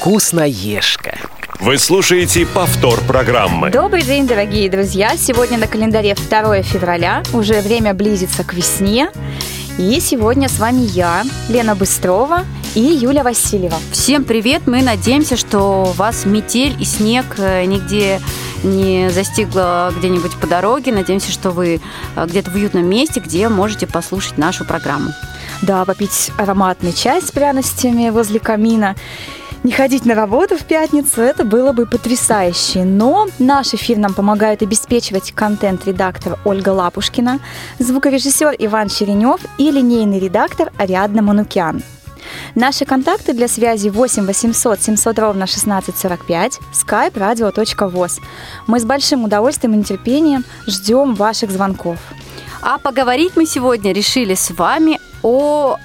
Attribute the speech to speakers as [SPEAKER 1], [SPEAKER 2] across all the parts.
[SPEAKER 1] Вкусноежка.
[SPEAKER 2] Вы слушаете повтор программы.
[SPEAKER 3] Добрый день, дорогие друзья! Сегодня на календаре 2 февраля, уже время близится к весне. И сегодня с вами я, Лена Быстрова и Юля Васильева.
[SPEAKER 4] Всем привет! Мы надеемся, что вас метель и снег э, нигде не застигла где-нибудь по дороге. Надеемся, что вы э, где-то в уютном месте, где можете послушать нашу программу.
[SPEAKER 3] Да, попить ароматный чай с пряностями возле камина не ходить на работу в пятницу, это было бы потрясающе. Но наш эфир нам помогает обеспечивать контент-редактор Ольга Лапушкина, звукорежиссер Иван Черенев и линейный редактор Ариадна Манукян. Наши контакты для связи 8 800 700 ровно 1645, skype radio.voz. Мы с большим удовольствием и нетерпением ждем ваших звонков.
[SPEAKER 4] А поговорить мы сегодня решили с вами о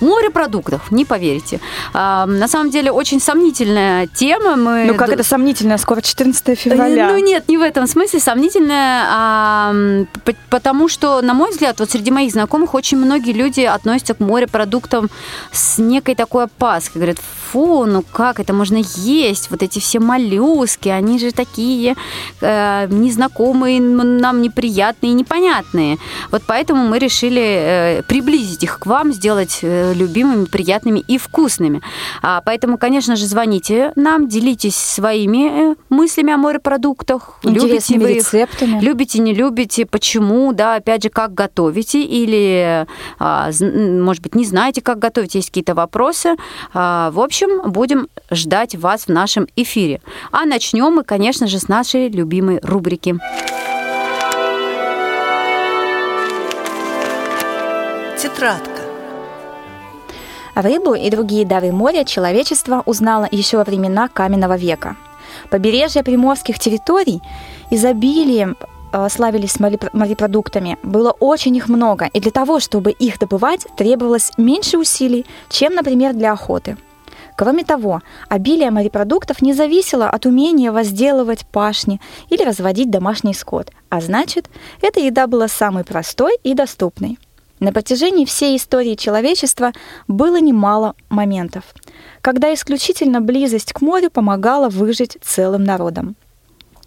[SPEAKER 4] Морепродуктов, не поверите. А, на самом деле очень сомнительная тема. Мы...
[SPEAKER 3] Ну как это сомнительная? Скоро 14 февраля.
[SPEAKER 4] Ну нет, не в этом смысле. Сомнительная, а, потому что, на мой взгляд, вот среди моих знакомых очень многие люди относятся к морепродуктам с некой такой опаской. Говорят, фу, ну как это можно есть? Вот эти все моллюски, они же такие э, незнакомые, нам неприятные непонятные. Вот поэтому мы решили э, приблизить их к вам, сделать э, любимыми, приятными и вкусными. А, поэтому, конечно же, звоните нам, делитесь своими э, мыслями о морепродуктах.
[SPEAKER 3] Любите вы их, рецептами.
[SPEAKER 4] любите, не любите, почему, да, опять же, как готовите или, а, может быть, не знаете, как готовить, есть какие-то вопросы. А, в общем, общем, будем ждать вас в нашем эфире. А начнем мы, конечно же, с нашей любимой рубрики.
[SPEAKER 3] Тетрадка. Рыбу и другие дары моря человечество узнало еще во времена каменного века. Побережье приморских территорий изобилием э, славились морепродуктами, было очень их много, и для того, чтобы их добывать, требовалось меньше усилий, чем, например, для охоты – Кроме того, обилие морепродуктов не зависело от умения возделывать пашни или разводить домашний скот, а значит, эта еда была самой простой и доступной. На протяжении всей истории человечества было немало моментов, когда исключительно близость к морю помогала выжить целым народам.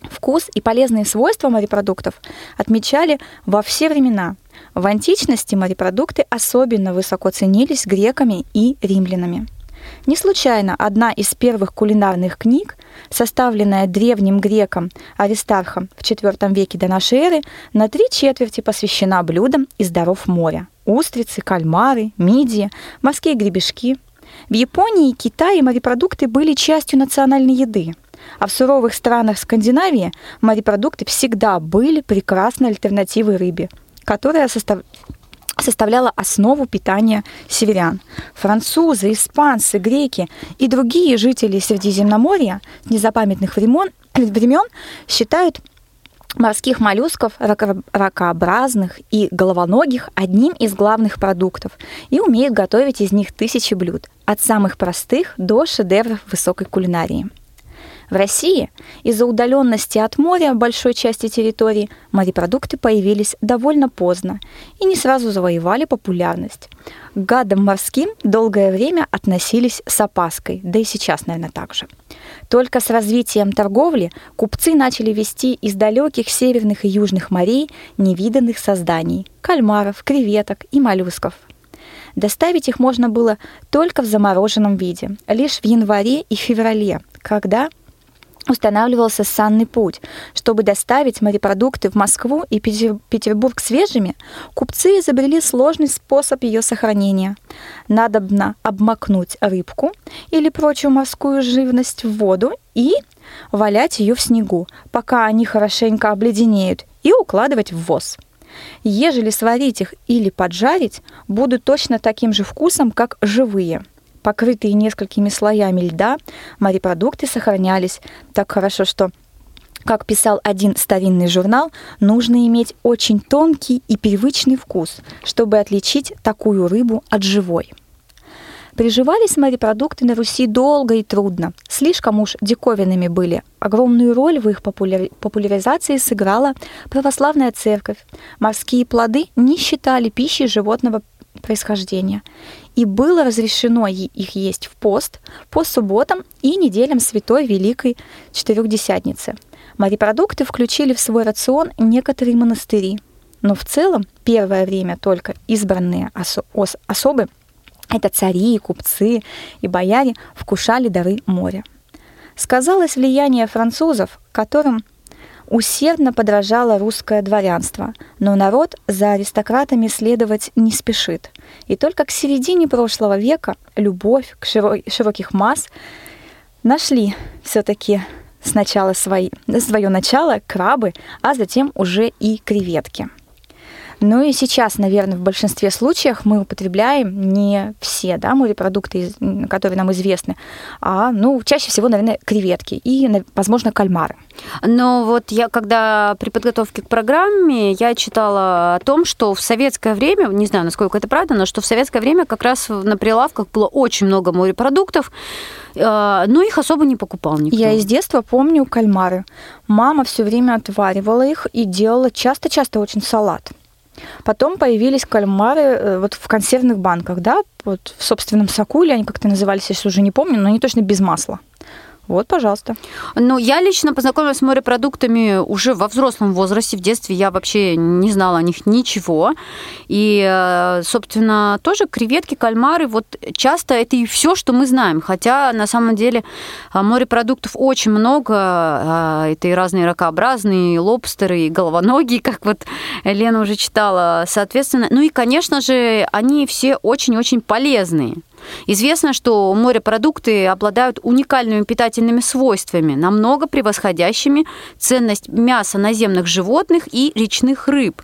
[SPEAKER 3] Вкус и полезные свойства морепродуктов отмечали во все времена. В античности морепродукты особенно высоко ценились греками и римлянами. Не случайно одна из первых кулинарных книг, составленная древним греком Аристархом в IV веке до нашей эры, на три четверти посвящена блюдам из даров моря. Устрицы, кальмары, мидии, морские гребешки. В Японии и Китае морепродукты были частью национальной еды, а в суровых странах Скандинавии морепродукты всегда были прекрасной альтернативой рыбе, которая состав составляла основу питания северян. Французы, испанцы, греки и другие жители Средиземноморья незапамятных времен считают морских моллюсков, ракообразных и головоногих одним из главных продуктов и умеют готовить из них тысячи блюд, от самых простых до шедевров высокой кулинарии. В России из-за удаленности от моря большой части территории морепродукты появились довольно поздно и не сразу завоевали популярность. К гадам морским долгое время относились с опаской, да и сейчас, наверное, так же. Только с развитием торговли купцы начали вести из далеких северных и южных морей невиданных созданий – кальмаров, креветок и моллюсков. Доставить их можно было только в замороженном виде, лишь в январе и феврале, когда устанавливался санный путь. Чтобы доставить морепродукты в Москву и Петербург свежими, купцы изобрели сложный способ ее сохранения. Надобно обмакнуть рыбку или прочую морскую живность в воду и валять ее в снегу, пока они хорошенько обледенеют, и укладывать в воз. Ежели сварить их или поджарить, будут точно таким же вкусом, как живые – покрытые несколькими слоями льда, морепродукты сохранялись так хорошо, что как писал один старинный журнал, нужно иметь очень тонкий и привычный вкус, чтобы отличить такую рыбу от живой. Приживались морепродукты на Руси долго и трудно. Слишком уж диковинными были. Огромную роль в их популяризации сыграла православная церковь. Морские плоды не считали пищей животного происхождения. И было разрешено их есть в пост по субботам и неделям Святой Великой Четырехдесятницы. Морепродукты включили в свой рацион некоторые монастыри. Но в целом первое время только избранные осо- особы, это цари, купцы и бояре, вкушали дары моря. Сказалось влияние французов, которым усердно подражало русское дворянство, но народ за аристократами следовать не спешит. И только к середине прошлого века любовь к широких масс нашли все-таки сначала свои, свое начало крабы, а затем уже и креветки. Ну и сейчас, наверное, в большинстве случаев мы употребляем не все да, морепродукты, которые нам известны, а ну, чаще всего, наверное, креветки и, возможно, кальмары.
[SPEAKER 4] Но вот я, когда при подготовке к программе, я читала о том, что в советское время, не знаю, насколько это правда, но что в советское время как раз на прилавках было очень много морепродуктов, э, но их особо не покупал никто.
[SPEAKER 3] Я из детства помню кальмары. Мама все время отваривала их и делала часто-часто очень салат. Потом появились кальмары э, вот в консервных банках, да, вот в собственном соку, или они как-то назывались, я уже не помню, но они точно без масла. Вот, пожалуйста.
[SPEAKER 4] Ну, я лично познакомилась с морепродуктами уже во взрослом возрасте. В детстве я вообще не знала о них ничего. И, э, собственно, тоже креветки, кальмары, вот часто это и все, что мы знаем. Хотя, на самом деле, э, морепродуктов очень много. Э, это и разные ракообразные, и лобстеры, и головоногие, как вот Лена уже читала. Соответственно, ну и, конечно же, они все очень-очень полезные. Известно, что морепродукты обладают уникальными питательными свойствами, намного превосходящими ценность мяса наземных животных и речных рыб.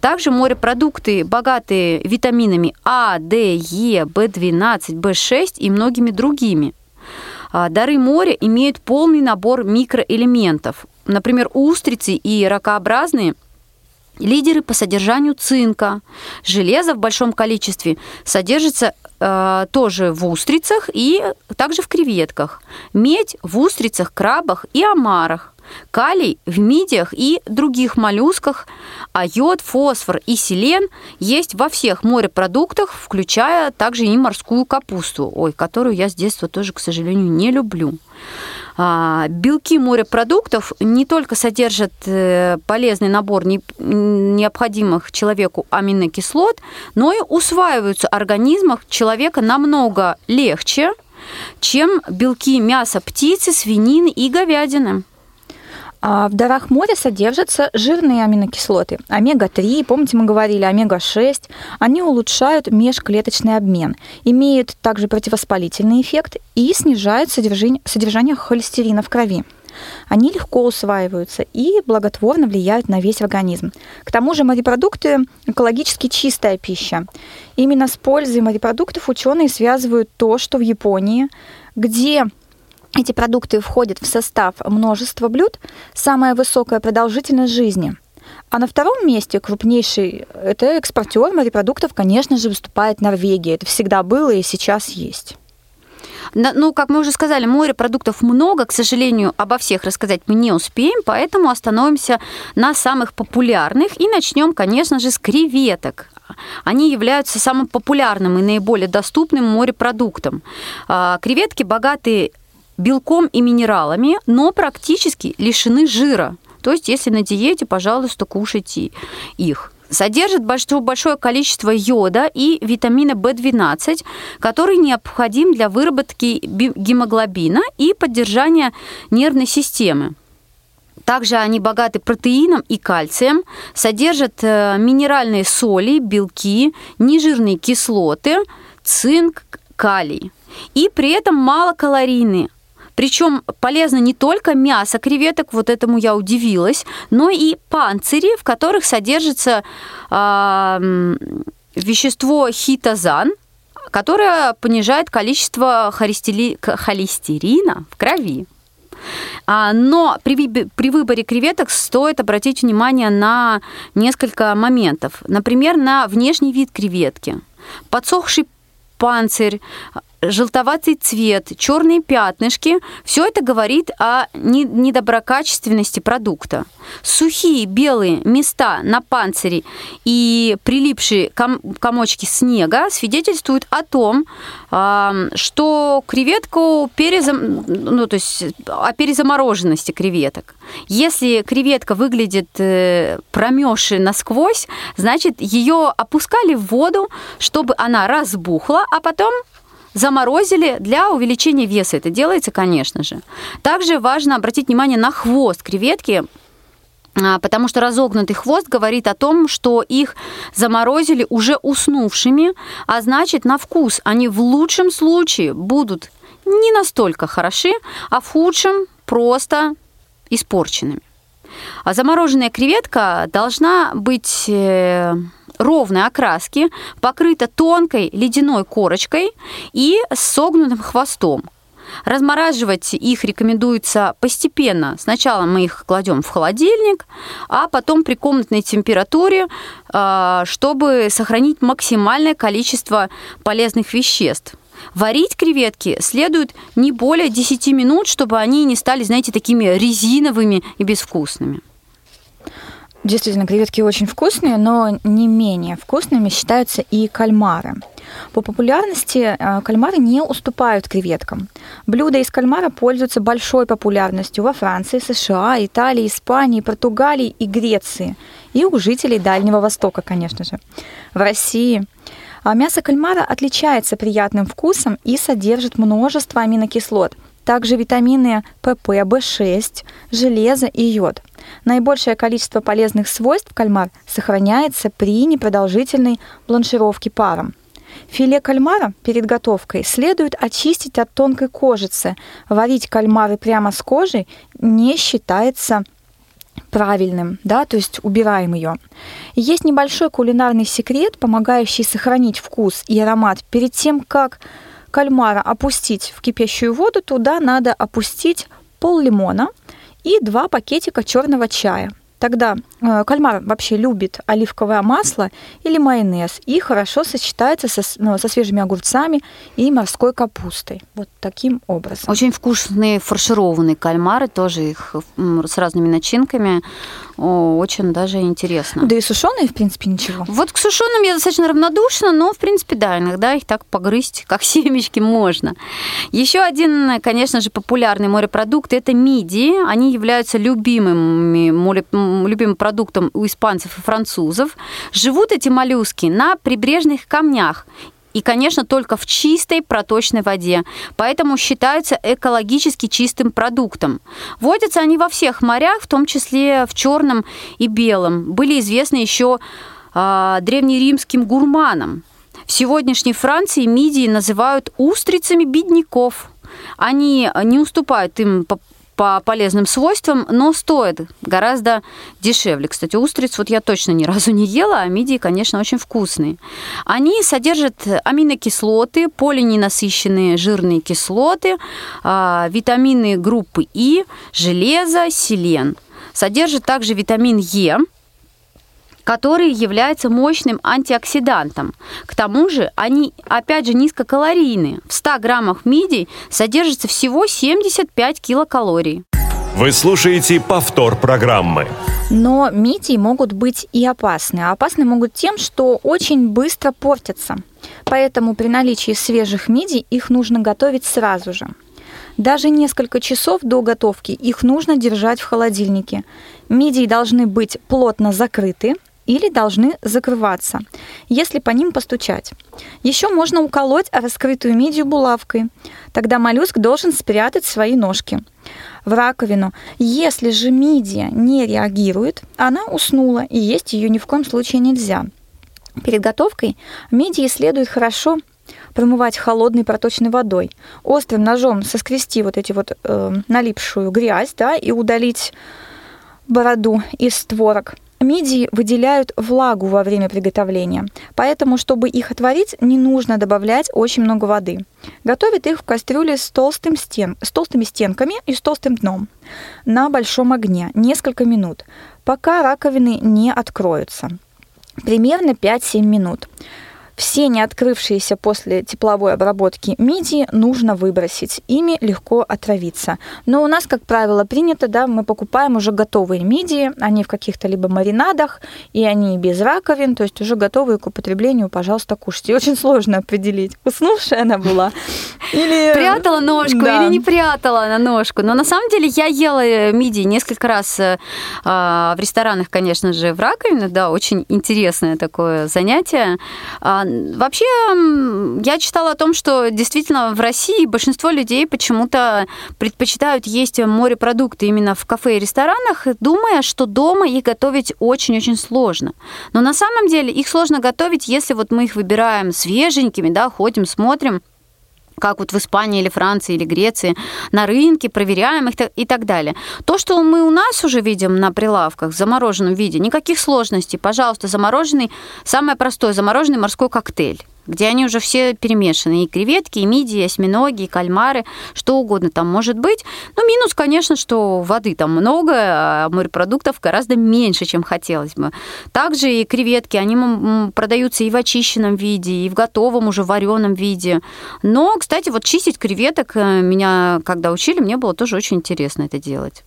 [SPEAKER 4] Также морепродукты, богатые витаминами А, Д, Е, В12, В6 и многими другими. А, дары моря имеют полный набор микроэлементов. Например, устрицы и ракообразные – Лидеры по содержанию цинка. Железо в большом количестве содержится э, тоже в устрицах и также в креветках. Медь в устрицах, крабах и омарах. Калий в мидиях и других моллюсках, а йод, фосфор и селен есть во всех морепродуктах, включая также и морскую капусту, ой, которую я с детства тоже, к сожалению, не люблю. А, белки морепродуктов не только содержат э, полезный набор необходимых человеку аминокислот, но и усваиваются в организмах человека намного легче, чем белки мяса птицы, свинины и говядины.
[SPEAKER 3] А в дарах моря содержатся жирные аминокислоты. Омега-3, помните, мы говорили, омега-6. Они улучшают межклеточный обмен, имеют также противовоспалительный эффект и снижают содержание, содержание холестерина в крови. Они легко усваиваются и благотворно влияют на весь организм. К тому же морепродукты – экологически чистая пища. Именно с пользой морепродуктов ученые связывают то, что в Японии, где эти продукты входят в состав множества блюд, самая высокая продолжительность жизни. А на втором месте крупнейший это экспортер морепродуктов, конечно же, выступает Норвегия. Это всегда было и сейчас есть.
[SPEAKER 4] Ну, как мы уже сказали, морепродуктов много. К сожалению, обо всех рассказать мы не успеем, поэтому остановимся на самых популярных и начнем, конечно же, с креветок. Они являются самым популярным и наиболее доступным морепродуктом. А, креветки богаты белком и минералами, но практически лишены жира. То есть, если на диете, пожалуйста, кушайте их содержит большое количество йода и витамина В12, который необходим для выработки гемоглобина и поддержания нервной системы. Также они богаты протеином и кальцием, содержат э, минеральные соли, белки, нежирные кислоты, цинк, калий. И при этом малокалорийные, причем полезно не только мясо креветок, вот этому я удивилась, но и панцири, в которых содержится э, вещество хитозан, которое понижает количество холестерина в крови. А, но при, при выборе креветок стоит обратить внимание на несколько моментов. Например, на внешний вид креветки. Подсохший панцирь, желтоватый цвет, черные пятнышки, все это говорит о недоброкачественности продукта. Сухие белые места на панцире и прилипшие ком комочки снега свидетельствуют о том, что креветку перезам... ну, то есть о перезамороженности креветок. Если креветка выглядит э, промерзшей насквозь, значит, ее опускали в воду, чтобы она разбухла, а потом заморозили для увеличения веса. Это делается, конечно же. Также важно обратить внимание на хвост креветки, а, потому что разогнутый хвост говорит о том, что их заморозили уже уснувшими, а значит, на вкус они в лучшем случае будут не настолько хороши, а в худшем просто испорченными. А замороженная креветка должна быть э, ровной окраски, покрыта тонкой ледяной корочкой и согнутым хвостом. Размораживать их рекомендуется постепенно. Сначала мы их кладем в холодильник, а потом при комнатной температуре, а, чтобы сохранить максимальное количество полезных веществ. Варить креветки следует не более 10 минут, чтобы они не стали, знаете, такими резиновыми и безвкусными.
[SPEAKER 3] Действительно, креветки очень вкусные, но не менее вкусными считаются и кальмары. По популярности э, кальмары не уступают креветкам. Блюда из кальмара пользуются большой популярностью во Франции, США, Италии, Испании, Португалии и Греции. И у жителей Дальнего Востока, конечно же. В России а мясо кальмара отличается приятным вкусом и содержит множество аминокислот, также витамины ПП, В6, железо и йод. Наибольшее количество полезных свойств кальмар сохраняется при непродолжительной бланшировке паром. Филе кальмара перед готовкой следует очистить от тонкой кожицы. Варить кальмары прямо с кожей не считается правильным, да, то есть убираем ее. Есть небольшой кулинарный секрет, помогающий сохранить вкус и аромат. Перед тем, как кальмара опустить в кипящую воду, туда надо опустить пол лимона и два пакетика черного чая – Тогда э, кальмар вообще любит оливковое масло или майонез и хорошо сочетается со, ну, со свежими огурцами и морской капустой. Вот таким образом.
[SPEAKER 4] Очень вкусные фаршированные кальмары, тоже их с разными начинками. О, очень даже интересно.
[SPEAKER 3] Да и сушеные, в принципе, ничего.
[SPEAKER 4] Вот к сушеным я достаточно равнодушна, но, в принципе, да, иногда их так погрызть, как семечки, можно. Еще один, конечно же, популярный морепродукт – это мидии. Они являются любимыми море любимым продуктом у испанцев и французов. Живут эти моллюски на прибрежных камнях и, конечно, только в чистой проточной воде, поэтому считаются экологически чистым продуктом. Водятся они во всех морях, в том числе в черном и белом. Были известны еще э, древнеримским гурманам. В сегодняшней Франции мидии называют устрицами бедняков. Они не уступают им по по полезным свойствам, но стоит гораздо дешевле. Кстати, устриц вот я точно ни разу не ела, а мидии, конечно, очень вкусные. Они содержат аминокислоты, полиненасыщенные жирные кислоты, а, витамины группы И, железо, селен. Содержит также витамин Е, который является мощным антиоксидантом. К тому же они, опять же, низкокалорийные. В 100 граммах мидий содержится всего 75 килокалорий.
[SPEAKER 2] Вы слушаете повтор программы.
[SPEAKER 3] Но мидии могут быть и опасны. А опасны могут тем, что очень быстро портятся. Поэтому при наличии свежих мидий их нужно готовить сразу же. Даже несколько часов до готовки их нужно держать в холодильнике. Мидии должны быть плотно закрыты, или должны закрываться, если по ним постучать. Еще можно уколоть раскрытую мидию булавкой. Тогда моллюск должен спрятать свои ножки в раковину. Если же мидия не реагирует, она уснула, и есть ее ни в коем случае нельзя. Перед готовкой мидии следует хорошо промывать холодной проточной водой. Острым ножом соскрести вот эти вот э, налипшую грязь, да, и удалить бороду из створок. Мидии выделяют влагу во время приготовления, поэтому, чтобы их отварить, не нужно добавлять очень много воды. Готовят их в кастрюле с, толстым стен, с толстыми стенками и с толстым дном на большом огне несколько минут, пока раковины не откроются. Примерно 5-7 минут. Все не открывшиеся после тепловой обработки мидии нужно выбросить. Ими легко отравиться. Но у нас, как правило, принято, да, мы покупаем уже готовые мидии. Они в каких-то либо маринадах, и они без раковин, то есть уже готовые к употреблению, пожалуйста, кушайте. очень сложно определить, уснувшая она была
[SPEAKER 4] или... Прятала ножку да. или не прятала на ножку. Но на самом деле я ела э, мидии несколько раз э, а, в ресторанах, конечно же, в раковине. Да, очень интересное такое занятие. Вообще, я читала о том, что действительно в России большинство людей почему-то предпочитают есть морепродукты именно в кафе и ресторанах, думая, что дома их готовить очень-очень сложно. Но на самом деле их сложно готовить, если вот мы их выбираем свеженькими, да, ходим, смотрим как вот в Испании или Франции или Греции, на рынке, проверяем их и так далее. То, что мы у нас уже видим на прилавках в замороженном виде, никаких сложностей. Пожалуйста, замороженный, самое простое, замороженный морской коктейль где они уже все перемешаны. И креветки, и мидии, и осьминоги, и кальмары, что угодно там может быть. Ну, минус, конечно, что воды там много, а морепродуктов гораздо меньше, чем хотелось бы. Также и креветки, они продаются и в очищенном виде, и в готовом уже вареном виде. Но, кстати, вот чистить креветок э, меня, когда учили, мне было тоже очень интересно это делать.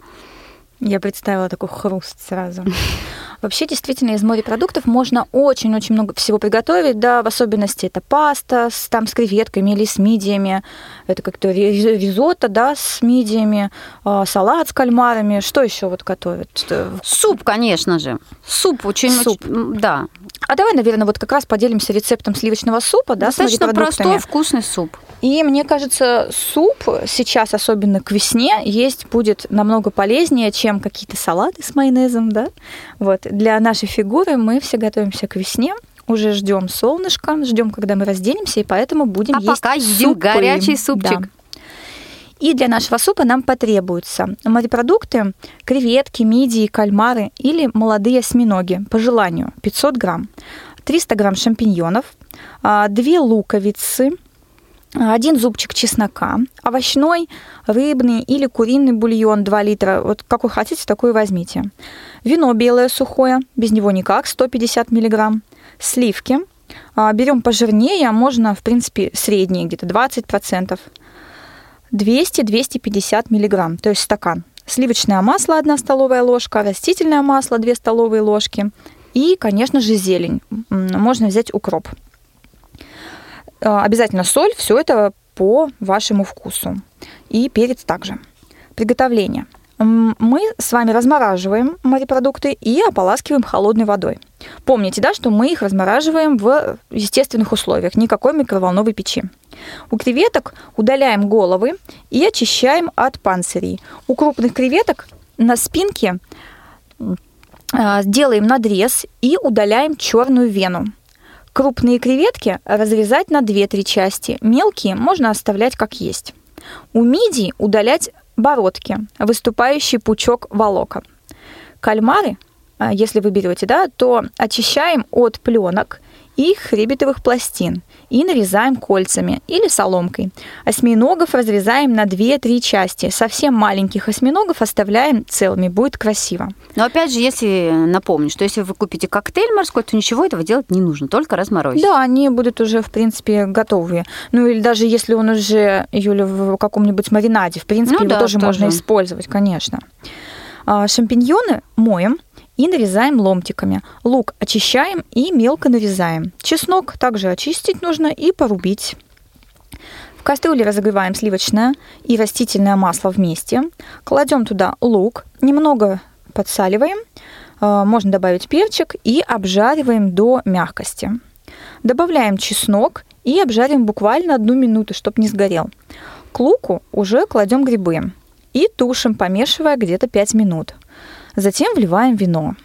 [SPEAKER 3] Я представила такой хруст сразу. Вообще, действительно, из морепродуктов можно очень-очень много всего приготовить, да, в особенности это паста с, там, с креветками или с мидиями, это как-то ризотто, да, с мидиями, а, салат с кальмарами, что еще вот готовят?
[SPEAKER 4] Суп, конечно же. Суп очень... Суп. Очень, да.
[SPEAKER 3] А давай, наверное, вот как раз поделимся рецептом сливочного супа, да,
[SPEAKER 4] Достаточно с простой, вкусный суп.
[SPEAKER 3] И мне кажется, суп сейчас, особенно к весне, есть будет намного полезнее, чем какие-то салаты с майонезом, да. Вот. Для нашей фигуры мы все готовимся к весне, уже ждем солнышко, ждем, когда мы разденемся, и поэтому будем
[SPEAKER 4] а
[SPEAKER 3] есть
[SPEAKER 4] пока едим супы. горячий супчик. Да.
[SPEAKER 3] И для нашего супа нам потребуются морепродукты, креветки, мидии, кальмары или молодые осьминоги, по желанию, 500 грамм, 300 грамм шампиньонов, 2 а, луковицы, один зубчик чеснока, овощной, рыбный или куриный бульон 2 литра, вот какой хотите, такой возьмите. Вино белое сухое, без него никак, 150 миллиграмм. Сливки, а, берем пожирнее, можно, в принципе, средние, где-то 20%. 200-250 миллиграмм, то есть стакан. Сливочное масло 1 столовая ложка, растительное масло 2 столовые ложки и, конечно же, зелень. Можно взять укроп. А, обязательно соль, все это по вашему вкусу. И перец также. Приготовление. Мы с вами размораживаем морепродукты и ополаскиваем холодной водой. Помните, да, что мы их размораживаем в естественных условиях, никакой микроволновой печи. У креветок удаляем головы и очищаем от панцирей. У крупных креветок на спинке а, делаем надрез и удаляем черную вену. Крупные креветки разрезать на 2-3 части, мелкие можно оставлять как есть. У мидий удалять бородки, выступающий пучок волокон. Кальмары, а, если вы берете, да, то очищаем от пленок и хребетовых пластин и нарезаем кольцами или соломкой. Осьминогов разрезаем на 2-3 части. Совсем маленьких осьминогов оставляем целыми, будет красиво.
[SPEAKER 4] Но опять же, если напомнить, что если вы купите коктейль морской, то ничего этого делать не нужно, только разморозить.
[SPEAKER 3] Да, они будут уже, в принципе, готовые. Ну или даже если он уже, Юля, в каком-нибудь маринаде, в принципе, ну, его да, тоже, тоже можно использовать, конечно. А, шампиньоны моем, и нарезаем ломтиками. Лук очищаем и мелко нарезаем. Чеснок также очистить нужно и порубить. В кастрюле разогреваем сливочное и растительное масло вместе. Кладем туда лук, немного подсаливаем, э, можно добавить перчик и обжариваем до мягкости. Добавляем чеснок и обжариваем буквально одну минуту, чтобы не сгорел. К луку уже кладем грибы и тушим, помешивая где-то 5 минут. Затем вливаем вино.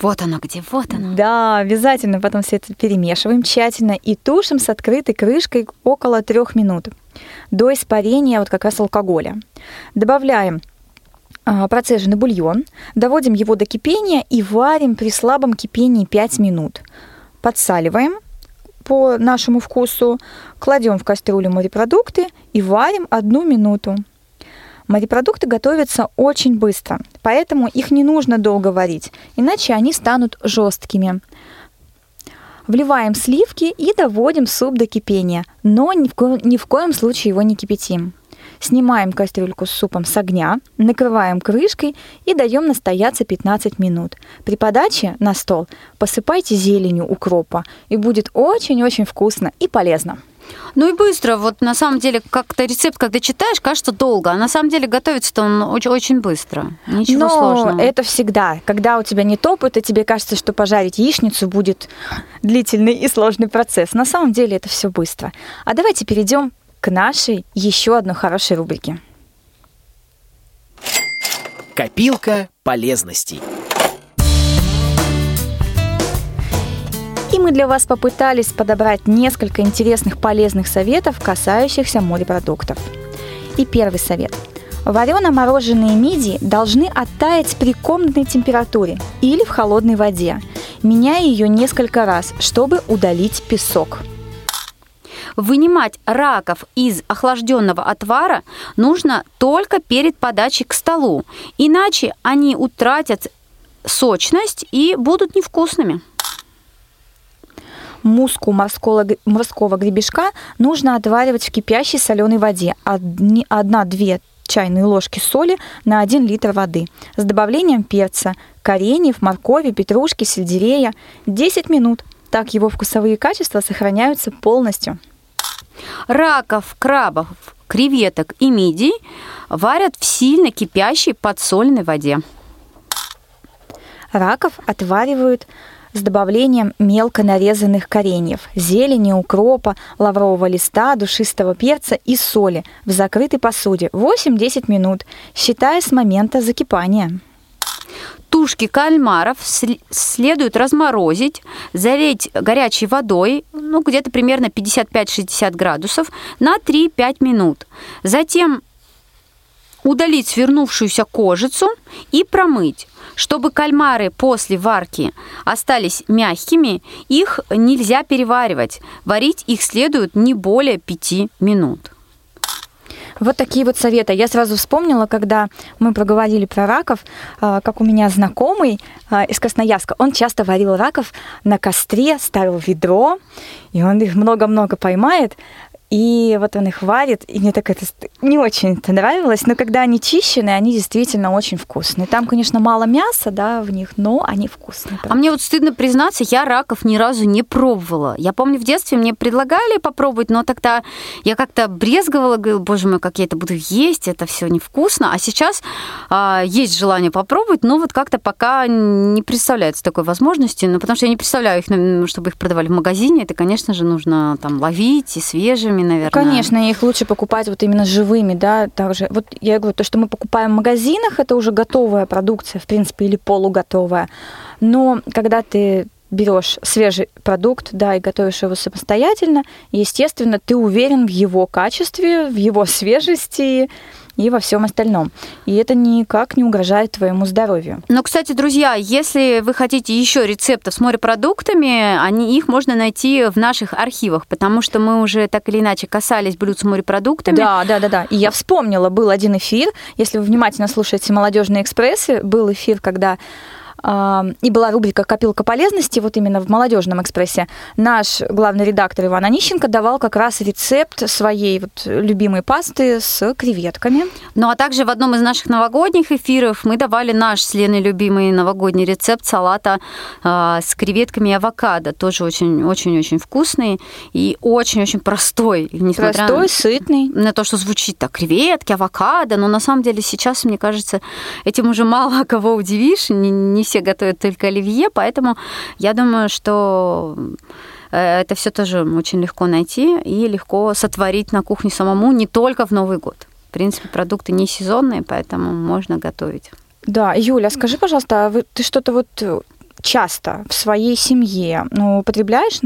[SPEAKER 4] Вот оно где, вот оно.
[SPEAKER 3] Да, обязательно потом все это перемешиваем тщательно и тушим с открытой крышкой около трех минут до испарения вот как раз алкоголя. Добавляем а, процеженный бульон, доводим его до кипения и варим при слабом кипении 5 минут. Подсаливаем по нашему вкусу, кладем в кастрюлю морепродукты и варим одну минуту. Морепродукты готовятся очень быстро, поэтому их не нужно долго варить, иначе они станут жесткими. Вливаем сливки и доводим суп до кипения, но ни в, ко- ни в коем случае его не кипятим. Снимаем кастрюльку с супом с огня, накрываем крышкой и даем настояться 15 минут. При подаче на стол посыпайте зеленью укропа, и будет очень-очень вкусно и полезно.
[SPEAKER 4] Ну и быстро. Вот на самом деле, как-то рецепт, когда читаешь, кажется долго, а на самом деле готовится-то он очень, очень быстро. Ничего
[SPEAKER 3] Но
[SPEAKER 4] сложного.
[SPEAKER 3] это всегда. Когда у тебя нет опыта, тебе кажется, что пожарить яичницу будет длительный и сложный процесс. На самом деле это все быстро. А давайте перейдем к нашей еще одной хорошей рубрике.
[SPEAKER 1] Копилка полезностей.
[SPEAKER 3] Мы для вас попытались подобрать несколько интересных полезных советов, касающихся морепродуктов. И первый совет. Варено-мороженые мидии должны оттаять при комнатной температуре или в холодной воде, меняя ее несколько раз, чтобы удалить песок.
[SPEAKER 4] Вынимать раков из охлажденного отвара нужно только перед подачей к столу, иначе они утратят сочность и будут невкусными.
[SPEAKER 3] Муску морского, морского гребешка нужно отваривать в кипящей соленой воде. Одни- Одна-две чайные ложки соли на 1 литр воды с добавлением перца, кореньев, моркови, петрушки, сельдерея 10 минут. Так его вкусовые качества сохраняются полностью.
[SPEAKER 4] Раков, крабов, креветок и мидий варят в сильно кипящей подсоленной воде.
[SPEAKER 3] Раков отваривают с добавлением мелко нарезанных кореньев, зелени, укропа, лаврового листа, душистого перца и соли в закрытой посуде 8-10 минут, считая с момента закипания.
[SPEAKER 4] Тушки кальмаров следует разморозить, залить горячей водой, ну, где-то примерно 55-60 градусов, на 3-5 минут. Затем удалить свернувшуюся кожицу и промыть. Чтобы кальмары после варки остались мягкими, их нельзя переваривать. Варить их следует не более 5 минут.
[SPEAKER 3] Вот такие вот советы. Я сразу вспомнила, когда мы проговорили про раков, а, как у меня знакомый а, из Красноярска, он часто варил раков на костре, ставил ведро, и он их много-много поймает, и вот он их варит, и мне так это не очень это нравилось, но когда они чищены, они действительно очень вкусные. Там, конечно, мало мяса, да, в них, но они вкусные.
[SPEAKER 4] А мне вот стыдно признаться, я раков ни разу не пробовала. Я помню, в детстве мне предлагали попробовать, но тогда я как-то брезговала, говорила, боже мой, как я это буду есть, это все невкусно. А сейчас а, есть желание попробовать, но вот как-то пока не представляется такой возможности, ну, потому что я не представляю их, чтобы их продавали в магазине. Это, конечно же, нужно там ловить и свежими, наверное.
[SPEAKER 3] Конечно, их лучше покупать вот именно живыми, да, также. Вот я говорю, то, что мы покупаем в магазинах, это уже готовая продукция, в принципе, или полуготовая. Но когда ты берешь свежий продукт, да, и готовишь его самостоятельно, естественно, ты уверен в его качестве, в его свежести и во всем остальном. И это никак не угрожает твоему здоровью.
[SPEAKER 4] Но, кстати, друзья, если вы хотите еще рецептов с морепродуктами, они, их можно найти в наших архивах, потому что мы уже так или иначе касались блюд с морепродуктами.
[SPEAKER 3] Да, да, да, да. И я вспомнила, был один эфир, если вы внимательно слушаете «Молодежные экспрессы», был эфир, когда и была рубрика «Копилка полезности», вот именно в «Молодежном экспрессе». Наш главный редактор Иван Онищенко давал как раз рецепт своей вот любимой пасты с креветками.
[SPEAKER 4] Ну а также в одном из наших новогодних эфиров мы давали наш с Леной любимый новогодний рецепт салата э, с креветками и авокадо. Тоже очень-очень-очень вкусный и очень-очень простой. Несмотря
[SPEAKER 3] Простой, сытный.
[SPEAKER 4] на то, что звучит так, креветки, авокадо, но на самом деле сейчас, мне кажется, этим уже мало кого удивишь, не, не все готовят только оливье, поэтому я думаю, что э, это все тоже очень легко найти и легко сотворить на кухне самому, не только в Новый год. В принципе, продукты не сезонные, поэтому можно готовить.
[SPEAKER 3] Да, Юля, скажи, пожалуйста, а вы, ты что-то вот часто в своей семье ну, употребляешь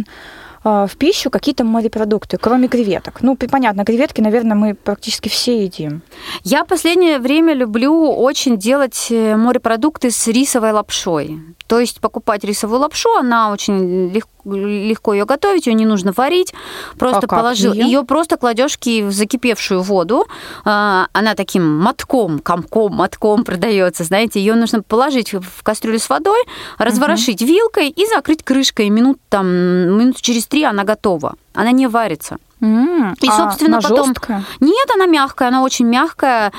[SPEAKER 3] в пищу какие-то морепродукты, кроме креветок. Ну, понятно, креветки, наверное, мы практически все едим.
[SPEAKER 4] Я последнее время люблю очень делать морепродукты с рисовой лапшой. То есть покупать рисовую лапшу, она очень легко легко ее готовить, ее не нужно варить, просто
[SPEAKER 3] А
[SPEAKER 4] положил. Ее просто кладешь в закипевшую воду. А, Она таким мотком, комком, мотком продается. Знаете, ее нужно положить в кастрюлю с водой, разворошить вилкой и закрыть крышкой. Минут там минут через три она готова. Она не варится.
[SPEAKER 3] М,
[SPEAKER 4] И,
[SPEAKER 3] а
[SPEAKER 4] собственно,
[SPEAKER 3] она
[SPEAKER 4] потом...
[SPEAKER 3] жёсткая?
[SPEAKER 4] Нет, она мягкая, она очень мягкая.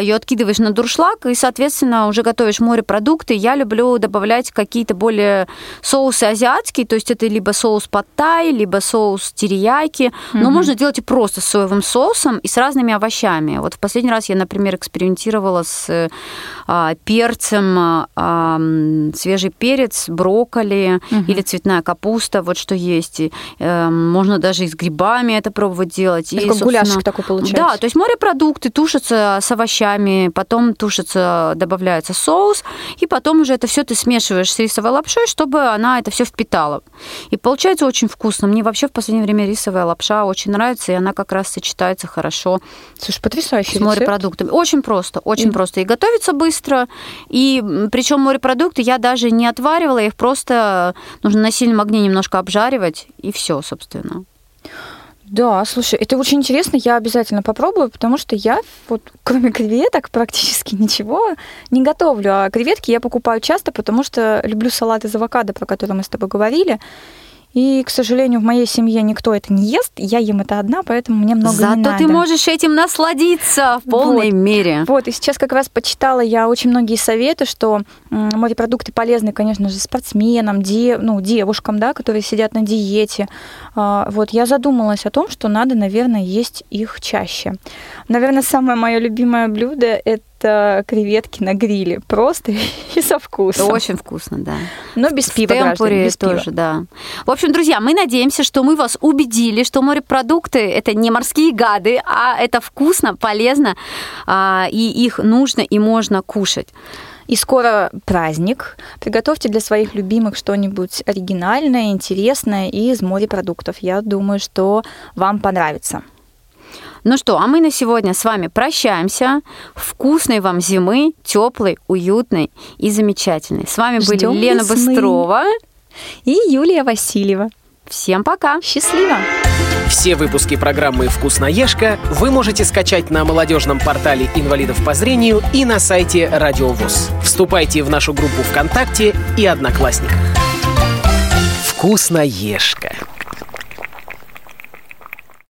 [SPEAKER 4] Ее откидываешь на дуршлаг, и, соответственно, уже готовишь морепродукты. Я люблю добавлять какие-то более соусы азиатские, то есть это либо соус паттай, либо соус терияки. Но можно делать и просто с соевым соусом и с разными овощами. Вот в последний раз я, например, экспериментировала с а, перцем, а, свежий перец, брокколи или цветная капуста, вот что есть. И, э, можно даже и с грибами это пробовать делать.
[SPEAKER 3] Это
[SPEAKER 4] И,
[SPEAKER 3] как гуляшик такой получается.
[SPEAKER 4] Да, то есть морепродукты тушатся с овощами, потом тушится, добавляется соус, и потом уже это все ты смешиваешь с рисовой лапшой, чтобы она это все впитала. И получается очень вкусно. Мне вообще в последнее время рисовая лапша очень нравится, и она как раз сочетается хорошо
[SPEAKER 3] Слушай, потрясающий
[SPEAKER 4] с
[SPEAKER 3] рецепт.
[SPEAKER 4] морепродуктами. Очень просто, очень
[SPEAKER 3] И-
[SPEAKER 4] просто. И готовится быстро. И причем морепродукты я даже не отваривала, их просто нужно на сильном огне немножко обжаривать, и все, собственно.
[SPEAKER 3] Да, слушай, это очень интересно, я обязательно попробую, потому что я вот кроме креветок практически ничего не готовлю. А креветки я покупаю часто, потому что люблю салат из авокадо, про который мы с тобой говорили. И, к сожалению, в моей семье никто это не ест. Я ем это одна, поэтому мне много
[SPEAKER 4] Зато
[SPEAKER 3] не надо.
[SPEAKER 4] ты можешь этим насладиться в полной
[SPEAKER 3] Вот.
[SPEAKER 4] мере.
[SPEAKER 3] Вот, и сейчас как раз почитала я очень многие советы, что морепродукты полезны, конечно же, спортсменам, де, ну, девушкам, да, которые сидят на диете. А, Вот, я задумалась о том, что надо, наверное, есть их чаще. Наверное, самое мое любимое блюдо – это креветки на гриле. Просто и со
[SPEAKER 4] Это
[SPEAKER 3] вкусом.
[SPEAKER 4] очень вкусно, да.
[SPEAKER 3] Но без
[SPEAKER 4] В
[SPEAKER 3] пива, граждане, без пива.
[SPEAKER 4] тоже, да. В общем, друзья, мы надеемся, что мы вас убедили, что морепродукты – это не морские гады, а это вкусно, полезно, а, и их нужно и можно кушать.
[SPEAKER 3] И скоро праздник. Приготовьте для своих любимых что-нибудь оригинальное, интересное из морепродуктов. Я думаю, что вам понравится.
[SPEAKER 4] Ну что, а мы на сегодня с вами прощаемся. Вкусной вам зимы, теплой, уютной и замечательной. С вами
[SPEAKER 3] Ждём
[SPEAKER 4] были Лена
[SPEAKER 3] весны.
[SPEAKER 4] Быстрова.
[SPEAKER 3] И Юлия Васильева.
[SPEAKER 4] Всем пока!
[SPEAKER 3] Счастливо!
[SPEAKER 1] Все выпуски программы «Вкусноежка» вы можете скачать на молодежном портале инвалидов по зрению и на сайте Радио ВОЗ. Вступайте в нашу группу ВКонтакте и Одноклассниках. «Вкусноежка».